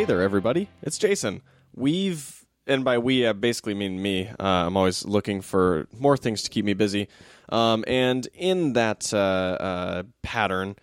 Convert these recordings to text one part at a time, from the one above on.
hey there, everybody. It's Jason. We've, and by we, I basically mean me. Uh, I'm always looking for more things to keep me busy. Um, and in that uh, uh, pattern,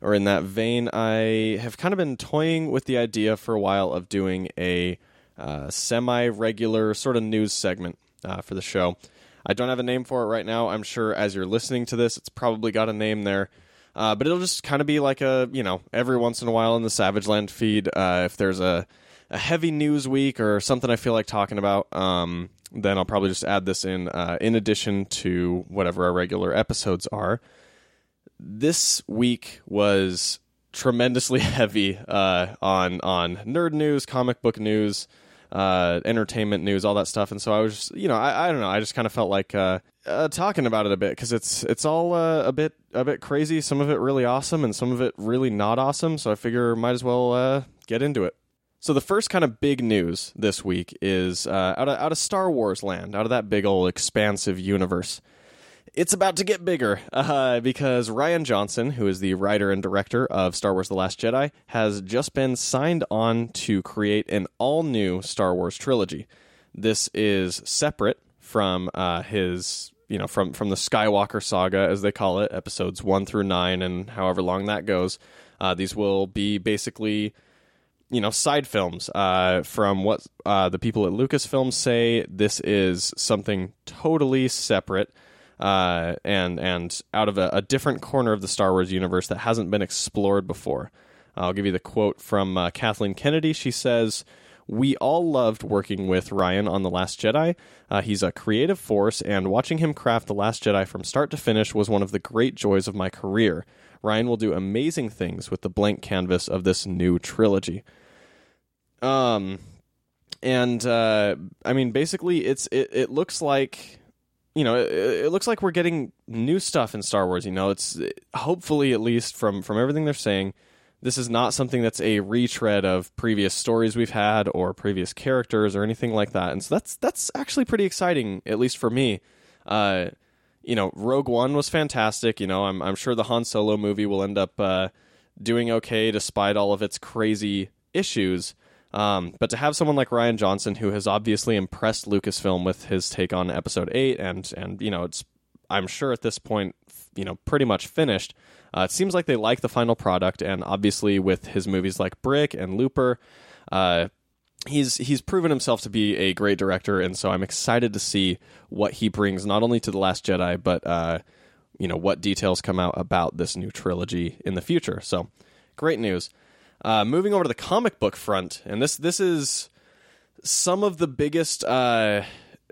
or in that vein, I have kind of been toying with the idea for a while of doing a uh, semi regular sort of news segment uh, for the show. I don't have a name for it right now. I'm sure as you're listening to this, it's probably got a name there. Uh, but it'll just kind of be like a, you know, every once in a while in the Savage Land feed, uh, if there's a, a heavy news week or something I feel like talking about, um, then I'll probably just add this in, uh, in addition to whatever our regular episodes are. This week was tremendously heavy uh, on on nerd news, comic book news, uh, entertainment news, all that stuff. And so I was, just, you know, I, I don't know. I just kind of felt like uh, uh, talking about it a bit because it's it's all uh, a bit a bit crazy. Some of it really awesome, and some of it really not awesome. So I figure might as well uh, get into it. So the first kind of big news this week is uh, out of out of Star Wars land, out of that big old expansive universe it's about to get bigger uh, because Rian Johnson, who is the writer and director of Star Wars The Last Jedi, has just been signed on to create an all new Star Wars trilogy. This is separate from uh, his, you know, from, from the Skywalker saga, as they call it, episodes one through nine, and however long that goes. Uh, these will be basically you know side films uh, from what uh, the people at lucasfilm say this is something totally separate uh, and and out of a, a, different corner of the Star Wars universe that hasn't been explored before. I'll give you the quote from uh, Kathleen Kennedy. She says, "We all loved working with Ryan on the Last Jedi. Uh, he's a creative force, and watching him craft the Last Jedi from start to finish was one of the great joys of my career. Ryan will do amazing things with the blank canvas of this new trilogy." Um, and uh, I mean, basically, it's it, it looks like you know, it, it, looks like we're getting new stuff in Star Wars. You know, it's hopefully at least from from everything they're saying, this is not something that's a retread of previous stories we've had or previous characters or anything like that. And so that's that's actually pretty exciting, at least for me. Uh, you know, Rogue One was fantastic. You know, I'm I'm sure the Han Solo movie will end up uh, doing okay despite all of its crazy issues. Um, but to have someone like Rian Johnson, who has obviously impressed Lucasfilm with his take on Episode Eight, and and you know, it's I'm sure at this point, you know, pretty much finished. Uh, it seems like they like the final product, and obviously with his movies like Brick and Looper, uh, he's he's proven himself to be a great director, and so I'm excited to see what he brings not only to the Last Jedi, but uh, you know what details come out about this new trilogy in the future. So great news. Uh, moving over to the comic book front, and this this is some of the biggest uh,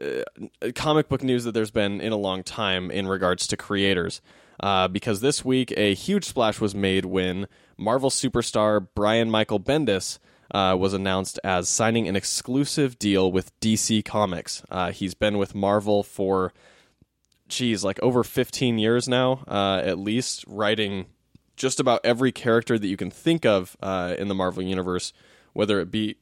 uh, comic book news that there's been in a long time in regards to creators. Uh, because this week a huge splash was made when Marvel superstar Brian Michael Bendis uh, was announced as signing an exclusive deal with DC Comics. Uh, he's been with Marvel for, geez, like over 15 years now, uh, at least, writing just about every character that you can think of uh, in the Marvel universe, whether it be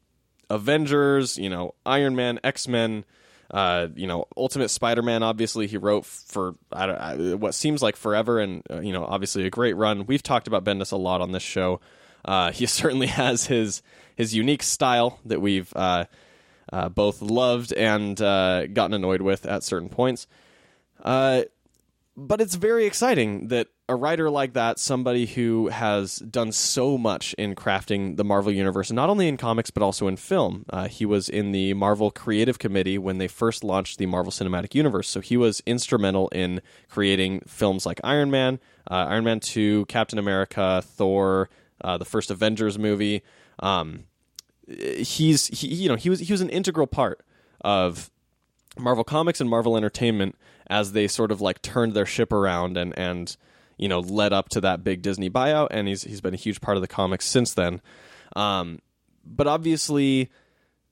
Avengers, you know, Iron Man, X Men, uh, you know, Ultimate Spider Man. Obviously, he wrote for I I, what seems like forever, and uh, you know, obviously a great run. We've talked about Bendis a lot on this show. Uh, he certainly has his his unique style that we've uh, uh, both loved and uh, gotten annoyed with at certain points. But it's very exciting that a writer like that, somebody who has done so much in crafting the Marvel Universe, not only in comics but also in film. Uh, he was in the Marvel Creative Committee when they first launched the Marvel Cinematic Universe, so he was instrumental in creating films like Iron Man, uh, Iron Man Two, Captain America, Thor, uh, the first Avengers movie. Um, he's he, you know he was he was an integral part of Marvel Comics and Marvel Entertainment as they sort of like turned their ship around and and you know led up to that big Disney buyout, and he's he's been a huge part of the comics since then. Um, but obviously,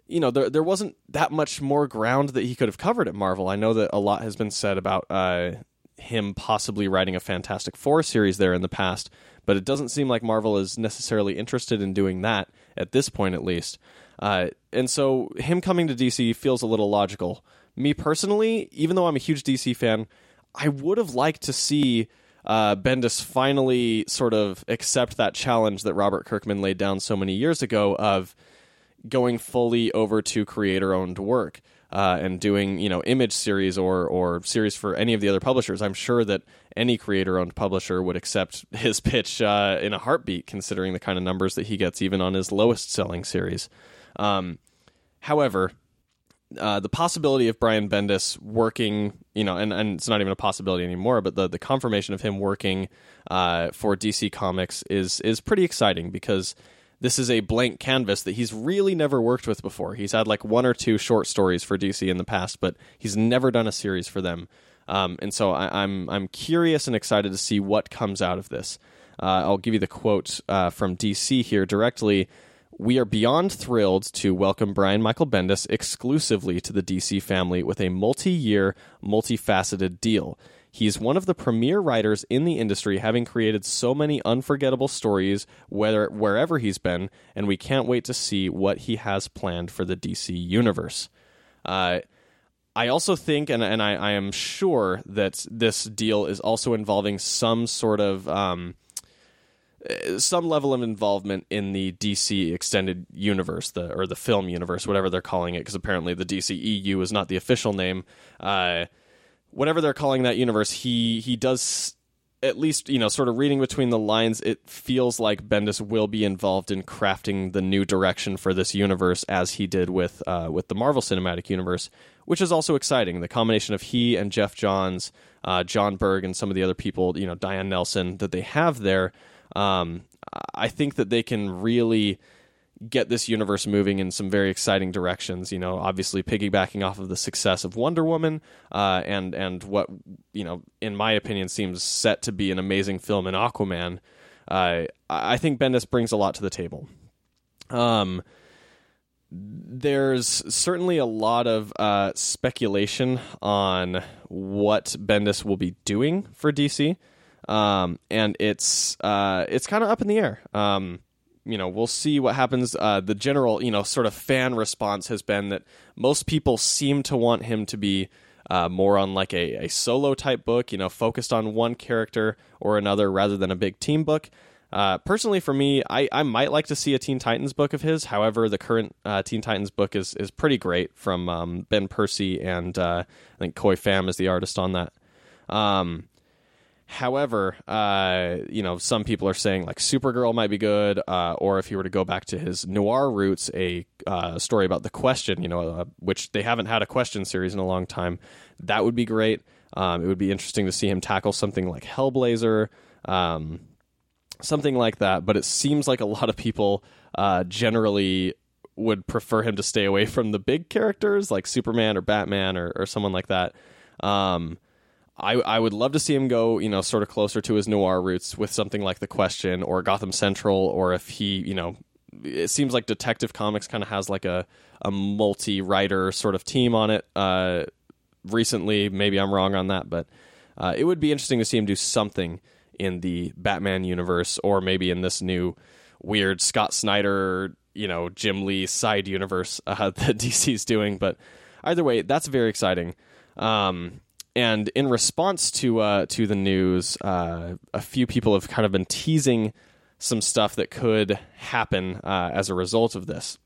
you know there there wasn't that much more ground that he could have covered at Marvel. I know that a lot has been said about uh, him possibly writing a Fantastic Four series there in the past, but it doesn't seem like Marvel is necessarily interested in doing that at this point, at least. Uh, and so him coming to DC feels a little logical. Me personally, even though I'm a huge DC fan, I would have liked to see uh, Bendis finally sort of accept that challenge that Robert Kirkman laid down so many years ago of, going fully over to creator owned work uh, and doing you know image series or or series for any of the other publishers, I'm sure that any creator owned publisher would accept his pitch uh, in a heartbeat, considering the kind of numbers that he gets even on his lowest selling series. Um, however, uh, the possibility of Brian Bendis working, you know, and, and it's not even a possibility anymore, but the, the confirmation of him working uh, for DC Comics is is pretty exciting because this is a blank canvas that he's really never worked with before. He's had like one or two short stories for DC in the past, but he's never done a series for them. Um, and so I, am I'm, I'm curious and excited to see what comes out of this. Uh, I'll give you the quote uh, from DC here directly. We are beyond thrilled to welcome Brian Michael Bendis exclusively to the DC family with a multi year, multifaceted deal. He's one of the premier writers in the industry, having created so many unforgettable stories whether, wherever he's been, and we can't wait to see what he has planned for the DC universe. Uh, I also think, and, and I, I, am sure that this deal is also involving some sort of. Um, some level of involvement in the DC extended universe, the or the film universe, whatever they're calling it, because apparently the DCEU is not the official name. Uh, whatever they're calling that universe, he he does at least you know sort of reading between the lines it feels like bendis will be involved in crafting the new direction for this universe as he did with uh, with the marvel cinematic universe which is also exciting the combination of he and geoff johns uh, jon berg and some of the other people you know diane nelson that they have there um, i think that they can really get this universe moving in some very exciting directions. You know, obviously piggybacking off of the success of Wonder Woman, uh, and and what you know, in my opinion, seems set to be an amazing film in Aquaman. Uh, I think Bendis brings a lot to the table. Um, there's certainly a lot of uh, speculation on what Bendis will be doing for DC, um, and it's uh, it's kind of up in the air. Um, you know, we'll see what happens. Uh, the general, you know, sort of fan response has been that most people seem to want him to be uh, more on like a, a solo type book, you know, focused on one character or another rather than a big team book. Uh, personally, for me, I, I might like to see a Teen Titans book of his. However, the current uh, Teen Titans book is is pretty great from um, Ben Percy and uh, I think Khoi Pham is the artist on that. Um, However, uh, you know, some people are saying like Supergirl might be good, uh, or if he were to go back to his noir roots, a uh, story about the Question, you know, uh, which they haven't had a Question series in a long time, that would be great. Um, it would be interesting to see him tackle something like Hellblazer, um, something like that. But it seems like a lot of people uh, generally would prefer him to stay away from the big characters like Superman or Batman or, or someone like that. Um, I I would love to see him go, you know, sort of closer to his noir roots with something like The Question or Gotham Central, or if he, you know, it seems like Detective Comics kind of has like a a multi writer sort of team on it. Uh, recently, maybe I'm wrong on that, but uh, it would be interesting to see him do something in the Batman universe, or maybe in this new weird Scott Snyder, you know, Jim Lee side universe uh, that DC's doing. But either way, that's very exciting. Um, and in response to uh, to the news, uh, a few people have kind of been teasing some stuff that could happen uh, as a result of this.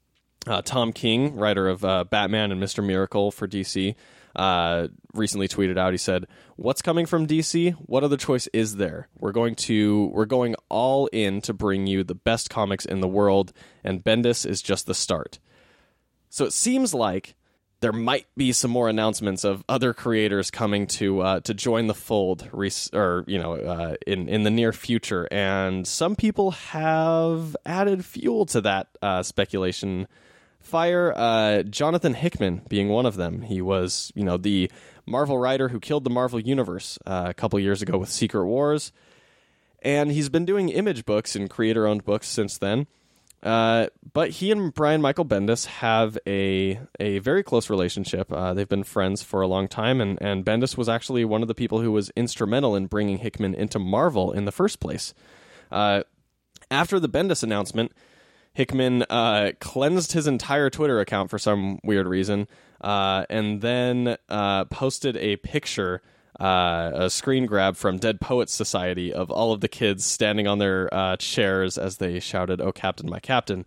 Uh, Tom King, writer of uh, Batman and Mister Miracle for DC, uh, recently tweeted out. He said, "What's coming from DC? What other choice is there? We're going to we're going all in to bring you the best comics in the world, and Bendis is just the start." So it seems like there might be some more announcements of other creators coming to uh, to join the fold, or you know, uh, in in the near future. And some people have added fuel to that uh, speculation fire. Uh, Jonathan Hickman being one of them. He was, you know, the Marvel writer who killed the Marvel universe uh, a couple years ago with Secret Wars, and he's been doing image books and creator owned books since then. Uh, but he and Brian Michael Bendis have a a very close relationship. Uh, they've been friends for a long time, and, and Bendis was actually one of the people who was instrumental in bringing Hickman into Marvel in the first place. Uh, after the Bendis announcement, Hickman uh, cleansed his entire Twitter account for some weird reason, uh, and then posted a picture uh, a screen grab from Dead Poets Society of all of the kids standing on their uh, chairs as they shouted, "Oh, Captain, my Captain."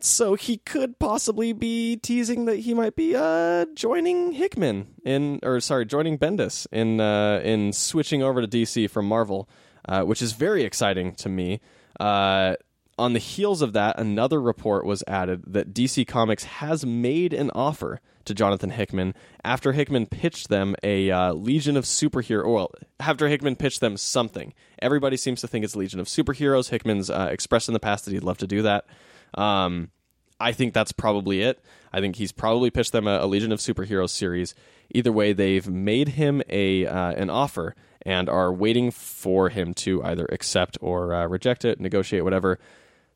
so he could possibly be teasing that he might be uh, joining Hickman in, or sorry, joining Bendis in uh, in switching over to DC from Marvel, uh, which is very exciting to me. Uh, on the heels of that, another report was added that DC Comics has made an offer to Jonathan Hickman after Hickman pitched them a uh, Legion of Superhero. Well, after Hickman pitched them something. Everybody seems to think it's Legion of Superheroes. Hickman's uh, expressed in the past that he'd love to do that. Um, I think that's probably it. I think he's probably pitched them a, a Legion of Superheroes series. Either way, they've made him a uh, an offer and are waiting for him to either accept or uh, reject it, negotiate, whatever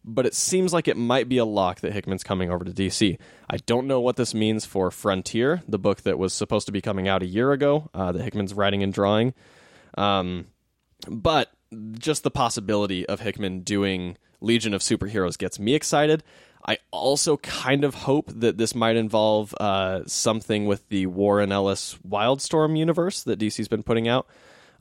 but it seems like it might be a lock that Hickman's coming over to DC. I don't know what this means for Frontier, the book that was supposed to be coming out a year ago, uh, that Hickman's writing and drawing. Um, but just the possibility of Hickman doing Legion of Superheroes gets me excited. I also kind of hope that this might involve uh, something with the Warren Ellis Wildstorm universe that DC's been putting out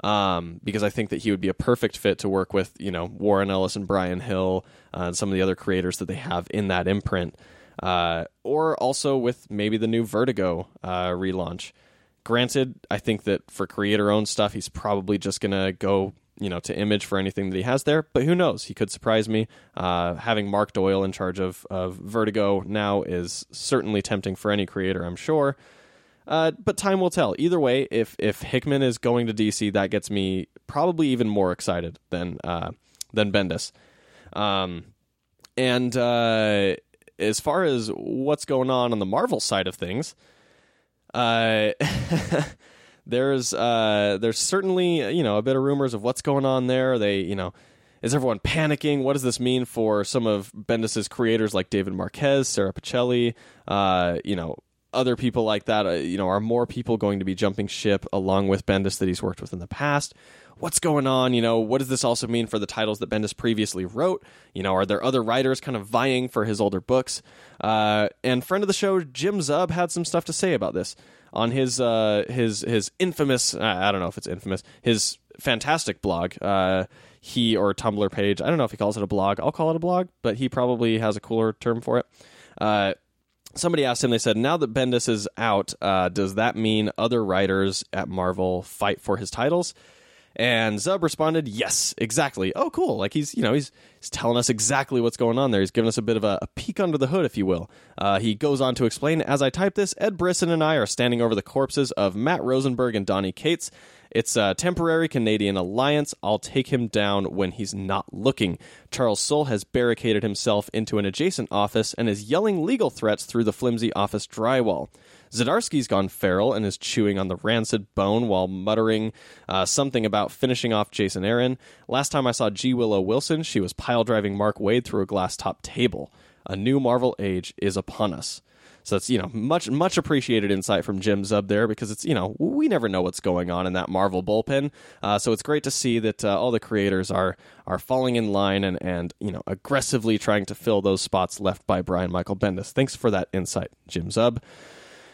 um, because I think that he would be a perfect fit to work with, you know, Warren Ellis and Bryan Hill uh, and some of the other creators that they have in that imprint, uh, or also with maybe the new Vertigo uh, relaunch. Granted, I think that for creator-owned stuff, he's probably just gonna go, you know, to Image for anything that he has there. But who knows? He could surprise me. Uh, having Mark Doyle in charge of of Vertigo now is certainly tempting for any creator, I'm sure. Uh, but time will tell. Either way, if if Hickman is going to DC, that gets me probably even more excited than uh, than Bendis. Um, and uh, as far as what's going on on the Marvel side of things, uh, there's uh, there's certainly you know a bit of rumors of what's going on there. They you know is everyone panicking? What does this mean for some of Bendis's creators like David Marquez, Sara Pichelli? Uh, you know, other people like that? Uh, you know, are more people going to be jumping ship along with Bendis that he's worked with in the past? What's going on? You know, what does this also mean for the titles that Bendis previously wrote? You know, are there other writers kind of vying for his older books? Uh, and friend of the show, Jim Zub, had some stuff to say about this on his uh, his his infamous. I don't know if it's infamous. His fantastic blog. Uh, he or Tumblr page. I don't know if he calls it a blog. I'll call it a blog, but he probably has a cooler term for it. Somebody asked him, they said, now that Bendis is out, uh, does that mean other writers at Marvel fight for his titles? And Zub responded, "Yes, exactly. Oh, cool. Like he's, you know, he's, he's telling us exactly what's going on there. He's giving us a bit of a, a peek under the hood, if you will." Uh, he goes on to explain, "As I type this, Ed Brisson and I are standing over the corpses of Matt Rosenberg and Donny Cates. It's a temporary Canadian alliance. I'll take him down when he's not looking. Charles Soule has barricaded himself into an adjacent office and is yelling legal threats through the flimsy office drywall. Zdarsky's gone feral and is chewing on the rancid bone while muttering uh, something about finishing off Jason Aaron. Last time I saw G. Willow Wilson, she was pile driving Mark Waid through a glass top table. A new Marvel age is upon us. So it's you know much much appreciated insight from Jim Zub there because it's you know we never know what's going on in that Marvel bullpen. Uh, so it's great to see that uh, all the creators are are falling in line and and you know aggressively trying to fill those spots left by Brian Michael Bendis. Thanks for that insight, Jim Zub.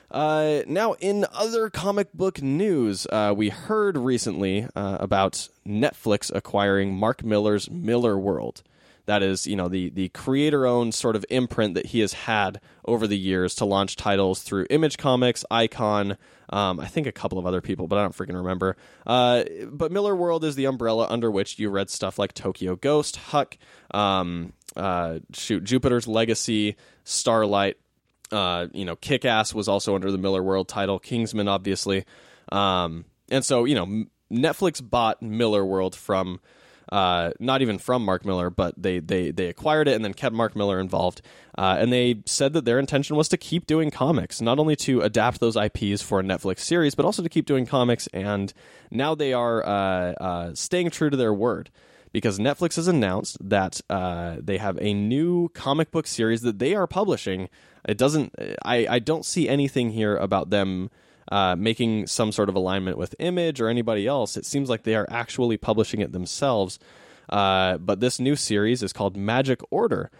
Uh, now, in other comic book news, uh, we heard recently uh, about Netflix acquiring Mark Millar's Millarworld that is you know the the creator owned sort of imprint that he has had over the years to launch titles through Image Comics, Icon, um, I think a couple of other people, but I don't freaking remember. Uh, but Millarworld is the umbrella under which you read stuff like Tokyo Ghost, Huck, um, uh, shoot, Jupiter's Legacy, Starlight. Uh, you know, Kick Ass was also under the Millarworld title, Kingsman, obviously. Um, and so, you know, Netflix bought Millarworld from uh, not even from Mark Millar, but they they they acquired it and then kept Mark Millar involved. Uh, and they said that their intention was to keep doing comics, not only to adapt those IPs for a Netflix series, but also to keep doing comics. And now they are uh, uh, staying true to their word because Netflix has announced that uh, they have a new comic book series that they are publishing. It doesn't. I I don't see anything here about them uh, making some sort of alignment with Image or anybody else. It seems like they are actually publishing it themselves. Uh, but this new series is called Magic Order.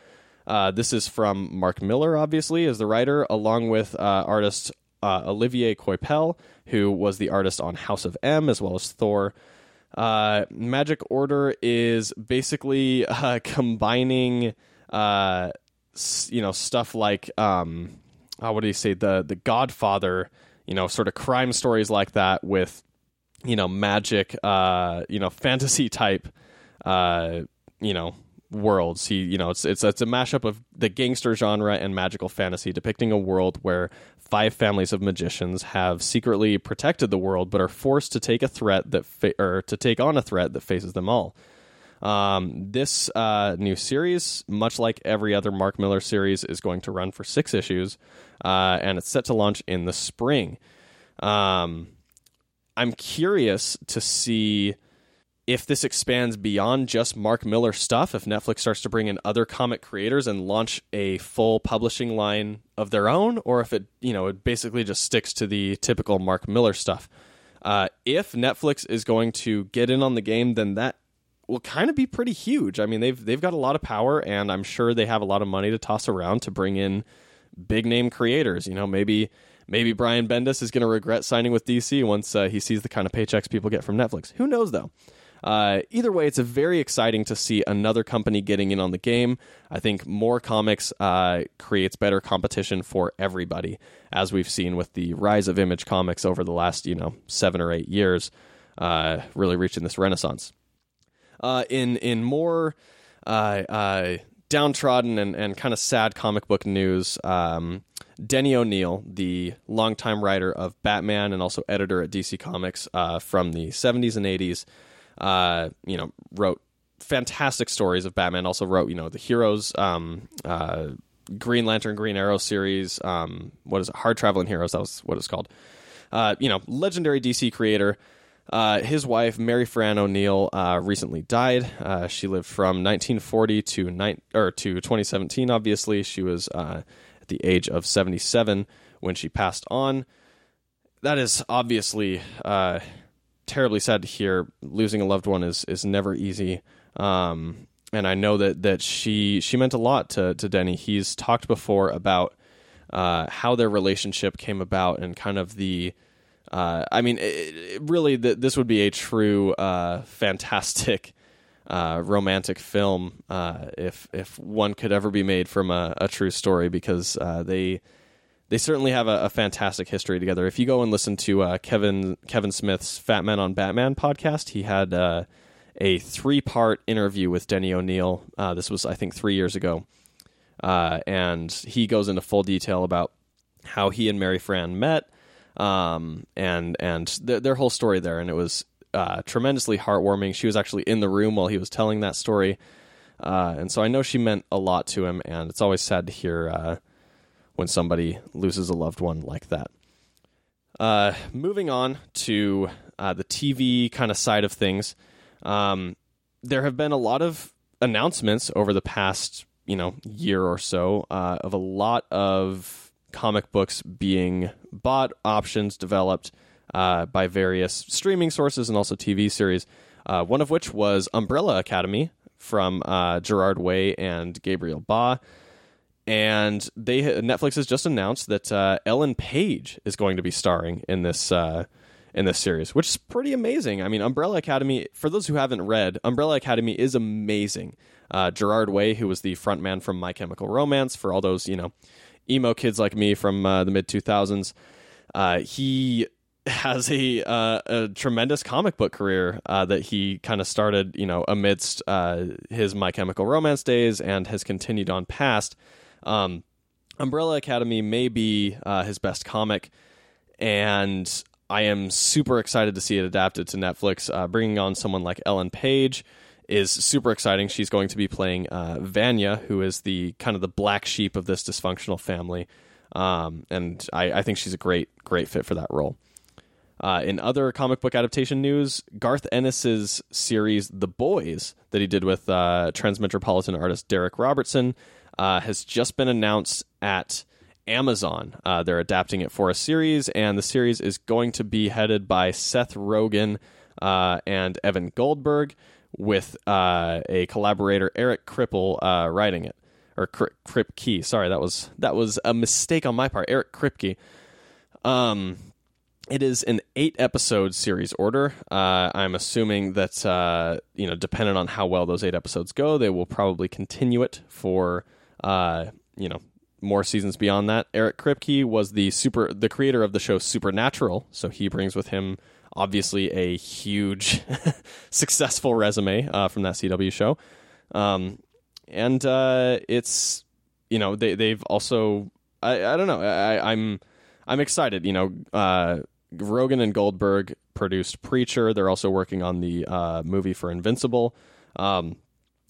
Uh, this is from Mark Millar, obviously, as the writer, along with uh, artist uh, Olivier Coipel, who was the artist on House of M as well as Thor. Uh, Magic Order is basically combining you know stuff like um, what do you say the the Godfather, you know, sort of crime stories like that with you know magic, uh, you know, fantasy type, uh, you know worlds. He, you know, it's it's it's a mashup of the gangster genre and magical fantasy, depicting a world where five families of magicians have secretly protected the world, but are forced to take a threat that fa- or to take on a threat that faces them all. Um, this uh, new series, much like every other Mark Millar series, is going to run for six issues, uh, and it's set to launch in the spring. Um, I'm curious to see if this expands beyond just Mark Millar stuff, if Netflix starts to bring in other comic creators and launch a full publishing line of their own, or if it, you know, it basically just sticks to the typical Mark Millar stuff. Uh, if Netflix is going to get in on the game, then that will kind of be pretty huge. I mean, they've they've got a lot of power, and I'm sure they have a lot of money to toss around to bring in big name creators. You know, maybe maybe Brian Bendis is going to regret signing with DC once uh, he sees the kind of paychecks people get from Netflix. Who knows though? Uh, either way, it's very exciting to see another company getting in on the game. I think more comics uh, creates better competition for everybody, as we've seen with the rise of Image Comics over the last you know seven or eight years, uh, really reaching this renaissance. Uh, in in more uh, uh, downtrodden and, and kind of sad comic book news, um, Denny O'Neil, the longtime writer of Batman and also editor at DC Comics uh, from the 70s and 80s, uh, you know, wrote fantastic stories of Batman. Also wrote, you know, the Heroes, um, Green Lantern, Green Arrow series. Um, what is it? Hard Traveling Heroes. That was what it's called. Uh, you know, legendary DC creator. Uh, his wife, Mary Fran O'Neil, uh, recently died. Uh, she lived from 1940 to ni- or to 2017. Obviously, she was uh, at the age of 77 when she passed on. That is obviously uh, terribly sad to hear. Losing a loved one is is never easy. Um, and I know that that she she meant a lot to to Denny. He's talked before about uh, how their relationship came about and kind of the. Uh, I mean, it, it really, th- this would be a true, uh, fantastic, uh, romantic film uh, if if one could ever be made from a, a true story because uh, they they certainly have a, a, fantastic history together. If you go and listen to uh, Kevin Kevin Smith's Fat Man on Batman podcast, he had a three part interview with Denny O'Neil. this was, I think, three years ago, and he goes into full detail about how he and Mary Fran met um, and and th- their whole story there, and it was uh, tremendously heartwarming. She was actually in the room while he was telling that story, uh, and so I know she meant a lot to him. And it's always sad to hear uh, when somebody loses a loved one like that. Uh, moving on to uh, the TV kind of side of things, um, there have been a lot of announcements over the past you know year or so uh, of a lot of comic books being bought, options developed uh, by various streaming sources and also TV series. Uh, one of which was Umbrella Academy from uh, Gerard Way and Gabriel Ba. And they Netflix has just announced that uh, Ellen Page is going to be starring in this uh, in this series, which is pretty amazing. I mean, Umbrella Academy. For those who haven't read, Umbrella Academy is amazing. Uh, Gerard Way, who was the frontman from My Chemical Romance, for all those you know emo kids like me from uh, the mid 2000s. Uh, he has a uh, a tremendous comic book career uh, that he kind of started, you know, amidst uh, his My Chemical Romance days and has continued on past. Um, Umbrella Academy may be uh, his best comic, and I am super excited to see it adapted to Netflix, bringing on someone like Ellen Page is super exciting. She's going to be playing uh, Vanya, who is the kind of the black sheep of this dysfunctional family, um, and I, I, think she's a great great fit for that role. Uh, in other comic book adaptation news, Garth Ennis's series The Boys that he did with uh, Transmetropolitan artist Darick Robertson uh, has just been announced at Amazon. Uh, they're adapting it for a series, and the series is going to be headed by Seth Rogen uh, and Evan Goldberg with uh, a collaborator, Eric Kripke, uh, writing it or Kri- Kripke. Sorry, that was that was a mistake on my part. Eric Kripke. Um, it is an eight episode series order. Uh, I'm assuming that uh, you know, depending on how well those eight episodes go, they will probably continue it for uh, you know more seasons beyond that. Eric Kripke was the super the creator of the show Supernatural, so he brings with him obviously a huge successful resume uh, from that CW show. Um, and uh, it's you know they they've also I, I don't know I, I'm I'm excited. You know, uh, Rogen and Goldberg produced Preacher. They're also working on the uh, movie for Invincible. Um,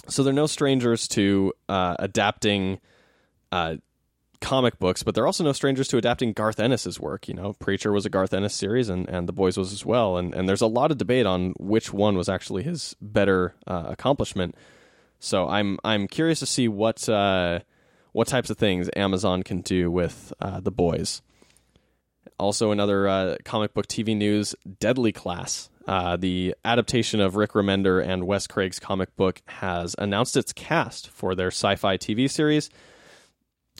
so they're no strangers to uh, adapting uh, comic books, but they're also no strangers to adapting Garth Ennis's work. You know, Preacher was a Garth Ennis series, and, and The Boys was as well. And and there's a lot of debate on which one was actually his better uh, accomplishment. So I'm I'm curious to see what uh, what types of things Amazon can do with uh, The Boys. Also, another uh, comic book TV news: Deadly Class. Uh, the adaptation of Rick Remender and Wes Craig's comic book has announced its cast for their Syfy TV series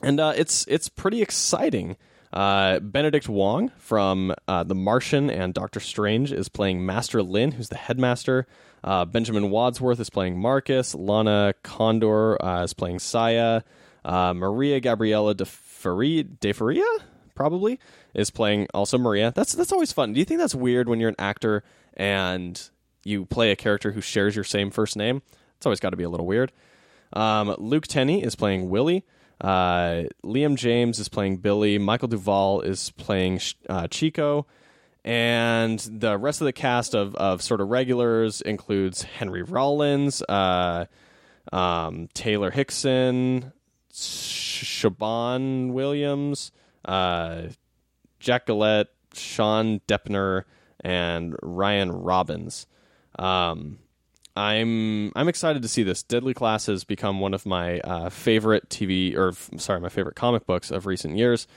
and uh, it's it's pretty exciting. Uh, Benedict Wong from uh, The Martian and Doctor Strange is playing Master Lin, who's the headmaster. Uh, Benjamin Wadsworth is playing Marcus. Lana Condor uh, is playing Saya. Uh, Maria Faria, de Faria probably is playing also Maria. That's that's always fun. Do you think that's weird when you're an actor and you play a character who shares your same first name? It's always got to be a little weird. Um, Luke Tenney is playing Willie. Uh, Liam James is playing Billy. Michael Duvall is playing uh, Chico. And the rest of the cast of, of sort of regulars includes Henry Rollins, uh, um, Taylor Hickson, Siobhan Williams, uh, Jack Gillett, Sean Depner, and Ryan Robbins. Um, I'm I'm excited to see this. Deadly Class has become one of my uh, favorite TV or sorry, my favorite comic books of recent years,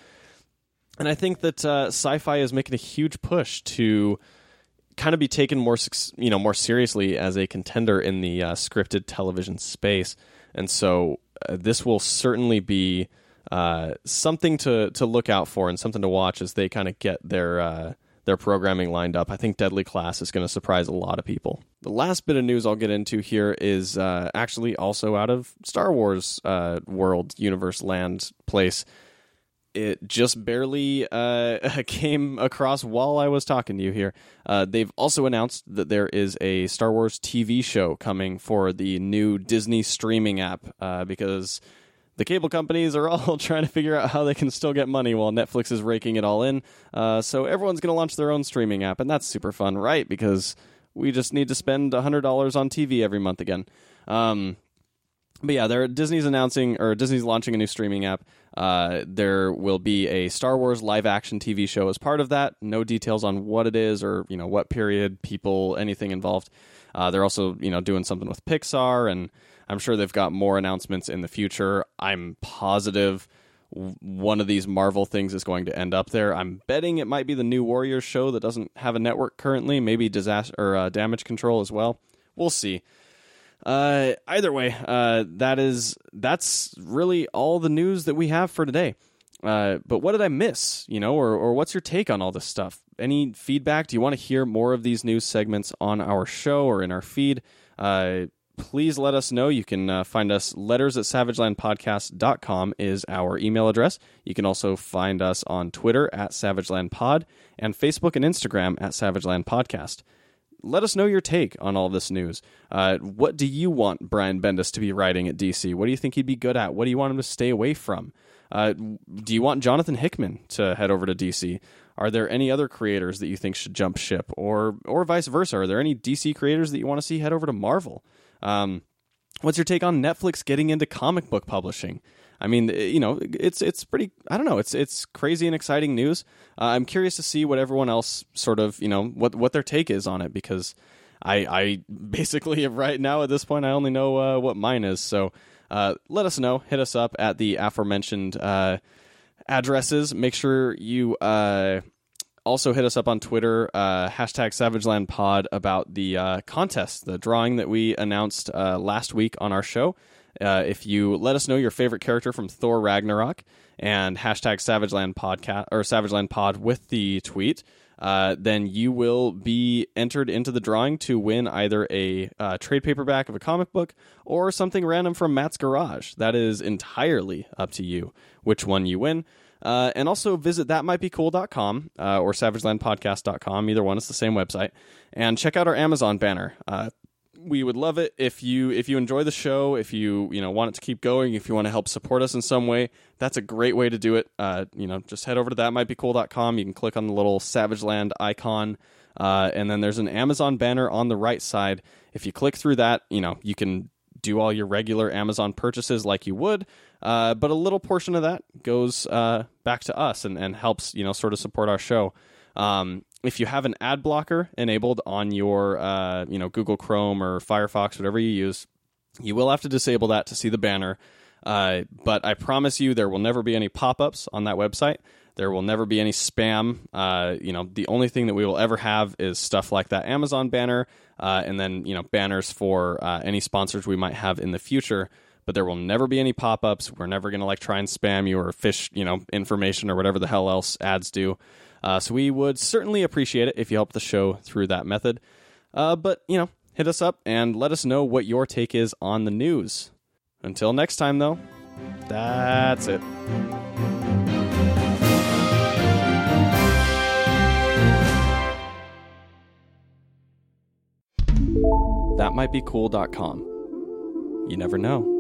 and I think that uh, Syfy is making a huge push to kind of be taken more you know more seriously as a contender in the uh, scripted television space, and so uh, this will certainly be uh, something to to look out for and something to watch as they kind of get their uh, their programming lined up. I think Deadly Class is going to surprise a lot of people. The last bit of news I'll get into here is uh, actually also out of Star Wars uh, world, universe, land, place. It just barely uh, came across while I was talking to you here. Uh, they've also announced that there is a Star Wars TV show coming for the new Disney streaming app uh, because the cable companies are all trying to figure out how they can still get money while Netflix is raking it all in. Uh, so everyone's going to launch their own streaming app, and that's super fun, right? Because we just need to spend hundred dollars on TV every month again. Um, but yeah, there Disney's announcing or Disney's launching a new streaming app. Uh, there will be a Star Wars live action TV show as part of that. No details on what it is or you know what period, people, anything involved. Uh, they're also you know doing something with Pixar and I'm sure they've got more announcements in the future. I'm positive one of these Marvel things is going to end up there. I'm betting it might be the new Warriors show that doesn't have a network currently. Maybe disaster or uh, damage control as well. We'll see. Uh, either way, uh, that is that's really all the news that we have for today. Uh, but what did I miss? You know, or or what's your take on all this stuff? Any feedback? Do you want to hear more of these news segments on our show or in our feed? Uh, please let us know. You can uh, find us letters at savagelandpodcast.com is our email address. You can also find us on Twitter at savagelandpod and Facebook and Instagram at savagelandpodcast. Let us know your take on all this news. Uh, what do you want Brian Bendis to be writing at DC? What do you think he'd be good at? What do you want him to stay away from? Uh, do you want Jonathan Hickman to head over to DC? Are there any other creators that you think should jump ship, or or vice versa? Are there any DC creators that you want to see head over to Marvel? Um, what's your take on Netflix getting into comic book publishing? I mean, you know, it's it's pretty. I don't know. It's it's crazy and exciting news. Uh, I'm curious to see what everyone else sort of, you know, what what their take is on it because I I basically right now at this point I only know uh, what mine is. So uh, let us know. Hit us up at the aforementioned uh, addresses. Make sure you uh, also hit us up on Twitter, uh, hashtag SavagelandPod, about the uh, contest, the drawing that we announced last week on our show. If you let us know your favorite character from Thor Ragnarok and hashtag Savageland Podcast or SavagelandPod with the tweet, uh, then you will be entered into the drawing to win either a uh, trade paperback of a comic book or something random from Matt's Garage. That is entirely up to you which one you win. Uh, and also visit thatmightbecool.com uh, or savagelandpodcast.com. Either one is the same website. And check out our Amazon banner. Uh, we would love it if you if you enjoy the show if you you know want it to keep going if you want to help support us in some way that's a great way to do it. Uh, you know just head over to thatmightbecool.com you can click on the little savage land icon uh, and then there's an amazon banner on the right side. If you click through that you know you can do all your regular amazon purchases like you would uh, but a little portion of that goes uh, back to us and, and helps you know sort of support our show. Um, if you have an ad blocker enabled on your uh, you know Google Chrome or Firefox, whatever you use, you will have to disable that to see the banner. Uh, but I promise you, there will never be any pop-ups on that website. There will never be any spam. Uh, you know, the only thing that we will ever have is stuff like that Amazon banner, uh, and then you know banners for uh, any sponsors we might have in the future. But there will never be any pop-ups. We're never going to like try and spam you or fish you know information or whatever the hell else ads do. Uh, so we would certainly appreciate it if you help the show through that method. Uh, but, you know, hit us up and let us know what your take is on the news. Until next time, though, that's it. That might be cool.com. You never know.